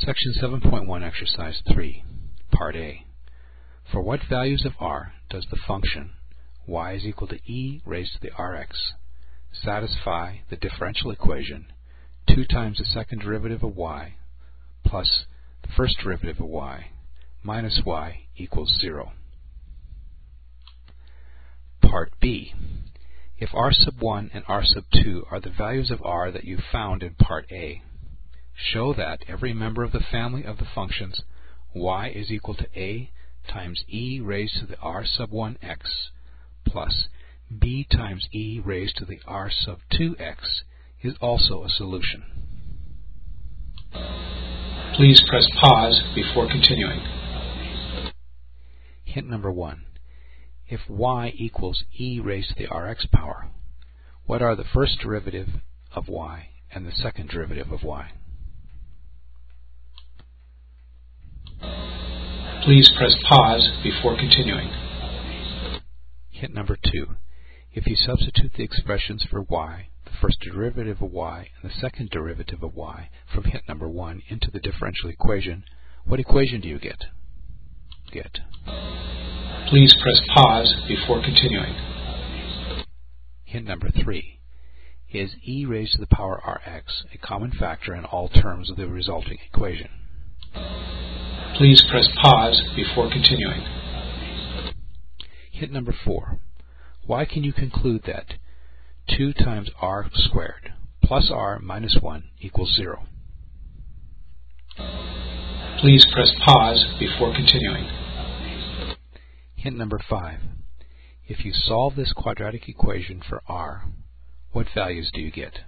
Section 7.1 Exercise 3 Part A For what values of r does the function y is equal to e raised to the rx satisfy the differential equation 2 times the second derivative of y plus the first derivative of y minus y equals 0? Part B If r sub 1 and r sub 2 are the values of r that you found in Part A, show that every member of the family of the functions y is equal to a times e raised to the r sub 1x plus b times e raised to the r sub 2x is also a solution. Please press pause before continuing. Hint number 1. If y equals e raised to the rx power, what are the first derivative of y and the second derivative of y? Please press pause before continuing. Hint number 2. If you substitute the expressions for y, the first derivative of y and the second derivative of y from hint number 1 into the differential equation, what equation do you get? Get. Please press pause before continuing. Hint number 3. Is e raised to the power rx a common factor in all terms of the resulting equation? Please press pause before continuing. Hint number 4. Why can you conclude that 2 times r squared plus r minus 1 equals 0? Please press pause before continuing. Hint number 5. If you solve this quadratic equation for r, what values do you get?